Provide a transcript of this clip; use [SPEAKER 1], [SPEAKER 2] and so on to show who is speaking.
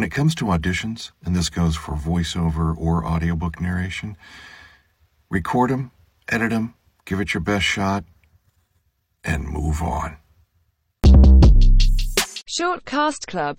[SPEAKER 1] When it comes to auditions, and this goes for voiceover or audiobook narration, record them, edit them, give it your best shot, and move on.
[SPEAKER 2] Short Cast Club